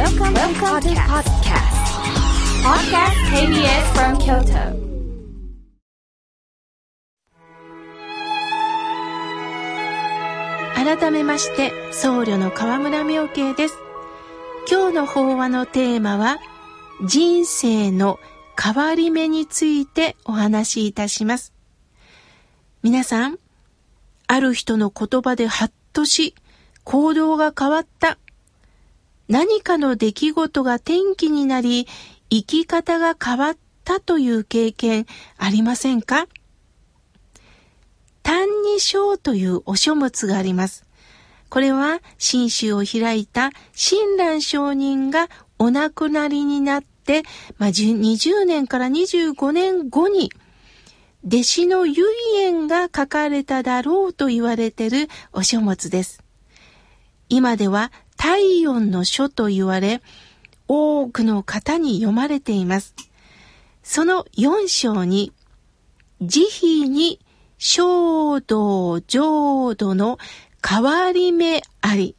Welcome, Welcome to podcast. Podcast KBS from Kyoto. 改めまして僧侶の河村明慶です今日の法話のテーマは人生の変わり目についてお話しいたします皆さんある人の言葉でハッとし行動が変わった何かの出来事が転機になり生き方が変わったという経験ありませんか？歎異抄というお書物があります。これは新宗を開いた親鸞上人がお亡くなりになって、まあ、20年から25年後に弟子の唯円が書かれただろうと言われているお書物です。今では体温の書と言われ、多くの方に読まれています。その4章に、慈悲に衝動浄土の変わり目あり。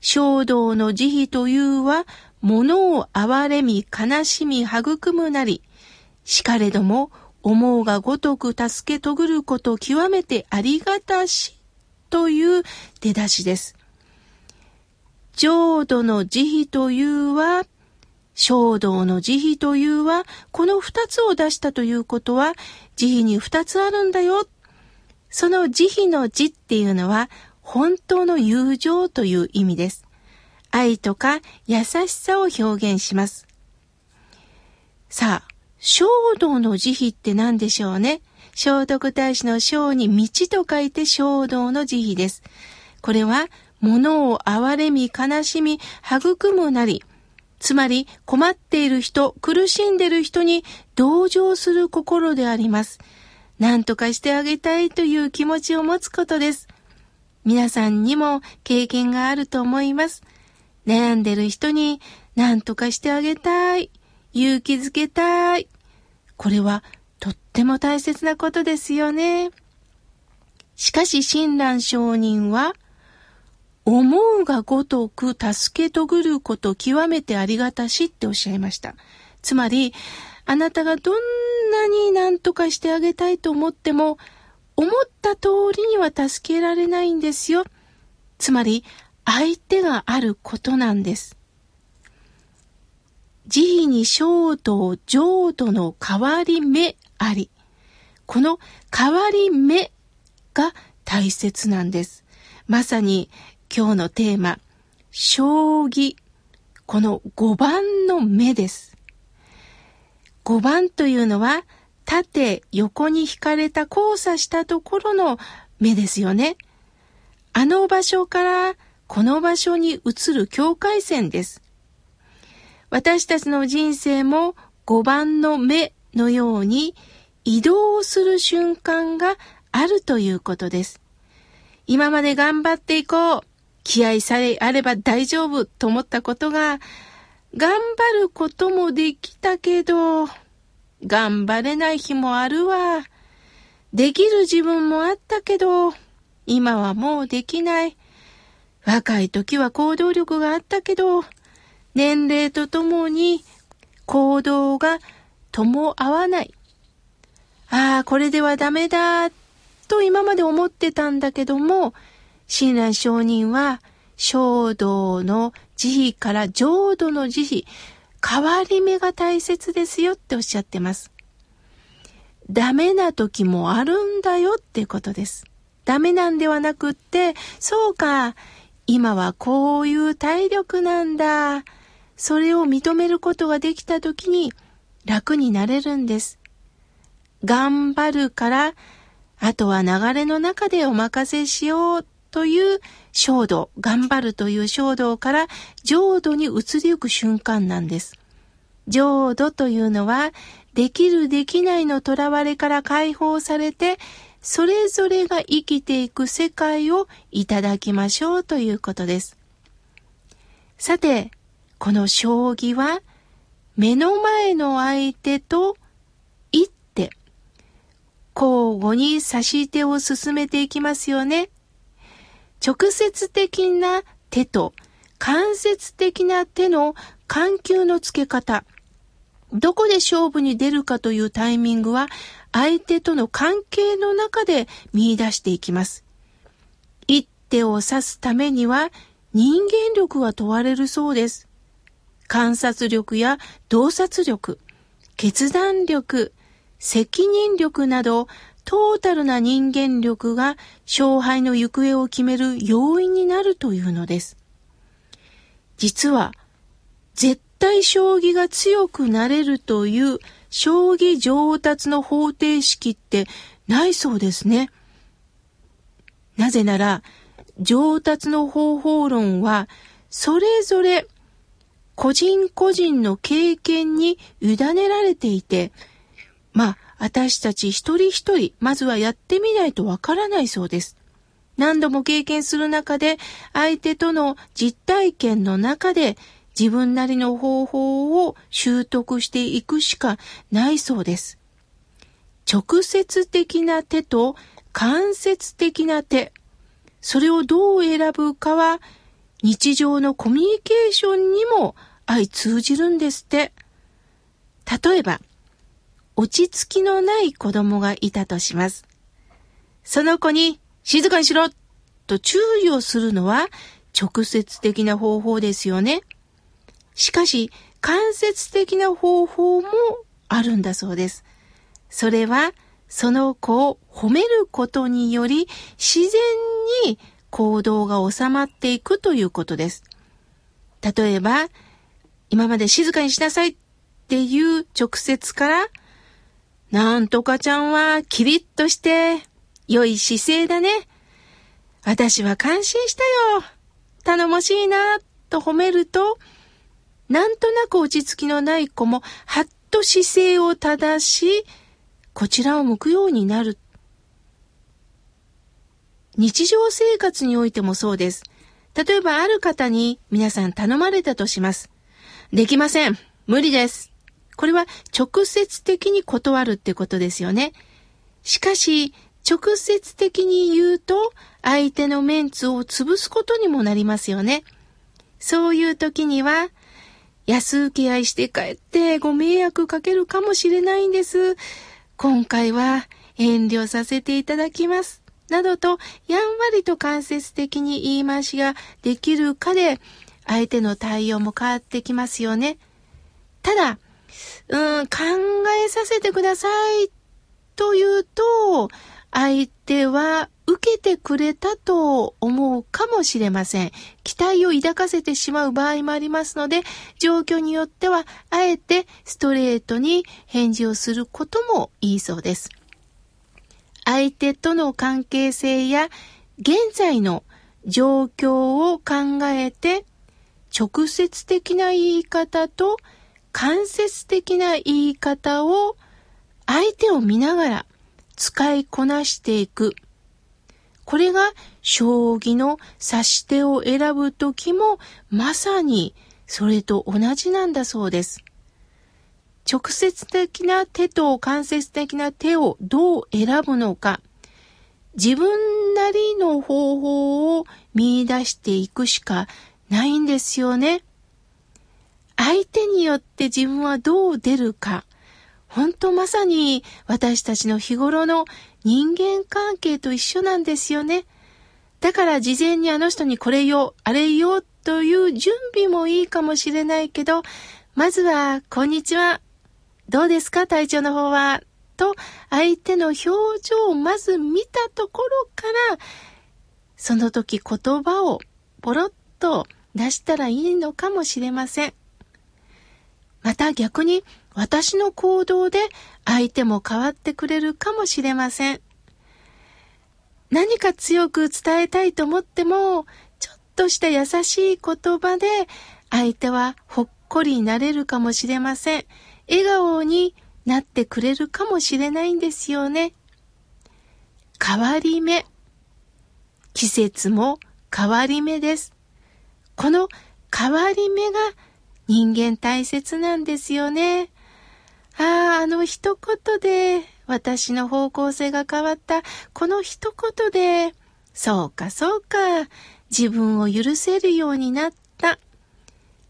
衝動の慈悲というは、物を憐れみ悲しみ育むなり。しかれども、思うがごとく助けとぐること極めてありがたし。という出だしです。浄土の慈悲というは、衝動の慈悲というは、この二つを出したということは、慈悲に二つあるんだよその慈悲の慈っていうのは本当の友情という意味です。愛とか優しさを表現します。さあ、衝動の慈悲って何でしょうね？聖徳太子の章に道と書いて衝動の慈悲です。これは、物を憐れみ悲しみ育むなり、つまり困っている人、苦しんでる人に同情する心であります。何とかしてあげたいという気持ちを持つことです。皆さんにも経験があると思います。悩んでる人に何とかしてあげたい。勇気づけたい。これはとっても大切なことですよね。しかし親鸞上人は、思うがごとく助けとぐること極めてありがたしっておっしゃいました。つまり、あなたがどんなに何とかしてあげたいと思っても、思った通りには助けられないんですよ。つまり、相手があることなんです。慈悲に衝動、浄土の変わり目あり。この変わり目が大切なんです。まさに今日のテーマ、将棋。この5番の目です。5番というのは、縦、横に引かれた交差したところの目ですよね。あの場所からこの場所に移る境界線です。私たちの人生も5番の目のように移動する瞬間があるということです。今まで頑張っていこう。気合さえあれば大丈夫と思ったことが頑張ることもできたけど、頑張れない日もあるわ。できる自分もあったけど、今はもうできない。若い時は行動力があったけど、年齢とともに行動が伴わない。ああ、これではダメだ、と今まで思ってたんだけども、親鸞上人は、衝動の慈悲から浄土の慈悲、変わり目が大切ですよっておっしゃってます。ダメな時もあるんだよってことです。ダメなんではなくって、そうか、今はこういう体力なんだ。それを認めることができた時に楽になれるんです。頑張るから、あとは流れの中でお任せしようという衝動、頑張るという衝動から浄土に移りゆく瞬間なんです。浄土というのは、できるできないの囚われから解放されて、それぞれが生きていく世界をいただきましょうということです。さて、この将棋は、目の前の相手と一手、交互に指し手を進めていきますよね。直接的な手と間接的な手の緩急のつけ方、どこで勝負に出るかというタイミングは相手との関係の中で見出していきます。一手を指すためには人間力が問われるそうです。観察力や洞察力、決断力、責任力などトータルな人間力が勝敗の行方を決める要因になるというのです。実は、絶対将棋が強くなれるという将棋上達の方程式ってないそうですね。なぜなら、上達の方法論は、それぞれ個人個人の経験に委ねられていて、まあ、私たち一人一人、まずはやってみないとわからないそうです。何度も経験する中で、相手との実体験の中で、自分なりの方法を習得していくしかないそうです。直接的な手と間接的な手、それをどう選ぶかは日常のコミュニケーションにも相通じるんですって。例えば、落ち着きのない子供がいたとします。その子に静かにしろと注意をするのは直接的な方法ですよね。しかし、間接的な方法もあるんだそうです。それは、その子を褒めることにより自然に行動が収まっていくということです。例えば、今まで静かにしなさいっていう直接から、なんとかちゃんはキリッとして良い姿勢だね。私は感心したよ。頼もしいな、と褒めると、なんとなく落ち着きのない子も、はっと姿勢を正し、こちらを向くようになる。日常生活においてもそうです。例えばある方に皆さん頼まれたとします。できません。無理です。これは直接的に断るってことですよね。しかし、直接的に言うと、相手のメンツを潰すことにもなりますよね。そういう時には、安請け合いして帰ってご迷惑かけるかもしれないんです。今回は遠慮させていただきます。などと、やんわりと間接的に言い回しができるかで、相手の対応も変わってきますよね。ただ、うん、考えさせてくださいというと、相手は受けてくれたと思うかもしれません。期待を抱かせてしまう場合もありますので、状況によっては、あえてストレートに返事をすることもいいそうです。相手との関係性や現在の状況を考えて、直接的な言い方と間接的な言い方を相手を見ながら使いこなしていく。これが将棋の指し手を選ぶときもまさにそれと同じなんだそうです。直接的な手と間接的な手をどう選ぶのか、自分なりの方法を見出していくしかないんですよね。相手によって自分はどう出るか、本当まさに私たちの日頃の人間関係と一緒なんですよね。だから事前にあの人にこれよ、あれよという準備もいいかもしれないけど、まずは、こんにちは。どうですか体調の方は？と、相手の表情をまず見たところから、その時言葉をポロッと出したらいいのかもしれません。また逆に私の行動で相手も変わってくれるかもしれません。何か強く伝えたいと思っても、ちょっとした優しい言葉で相手はほっこりになれるかもしれません。笑顔になってくれるかもしれないんですよね。変わり目。季節も変わり目です。この変わり目が人間大切なんですよね。ああ、あの一言で私の方向性が変わった。この一言で、そうかそうか、自分を許せるようになった。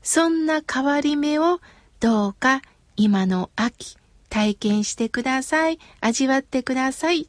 そんな変わり目をどうか今の秋体験してください。味わってください。